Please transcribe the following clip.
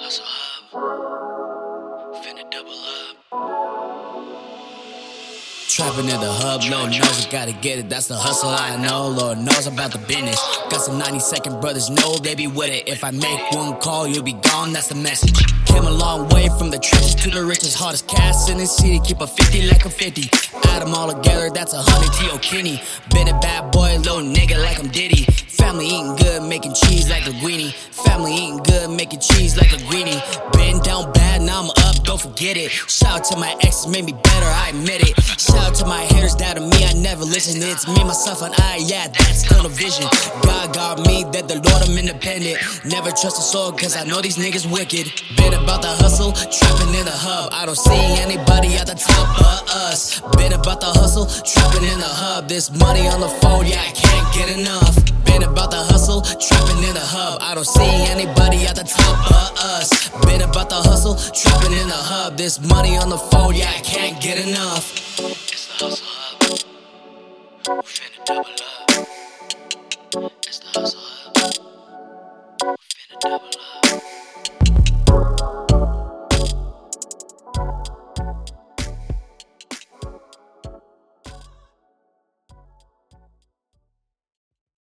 Hustle up. Trapping in the hub, no knows I gotta get it. That's the hustle I know. Lord knows about the business. Got some 90 second brothers, know they be with it. If I make one call, you'll be gone. That's the message. Came a long way from the trenches to the richest, hardest cast in the city. Keep a 50 like a 50. Add them all together, that's a hundred T.O. Kinney. Been a bad boy, little nigga like I'm Diddy. Family eating good, making cheese like greenie. Family eating good, making cheese like don't forget it. Shout out to my exes, made me better, I admit it. Shout out to my haters, doubted me, I never listen. It's me, myself, and I, yeah, that's still the vision. God got me, that the Lord, I'm independent. Never trust a soul, cause I know these niggas wicked. Been about the hustle, trapping in the hub. I don't see anybody at the top but us. Been about the hustle, trapping in the hub. This money on the phone, yeah, I can't get enough. Trapping in the hub. I don't see anybody at the top of us. Been about the hustle, trapping in the hub. This money on the phone, yeah, I can't get enough. It's the hustle hub. Finna double up. It's the hustle hub.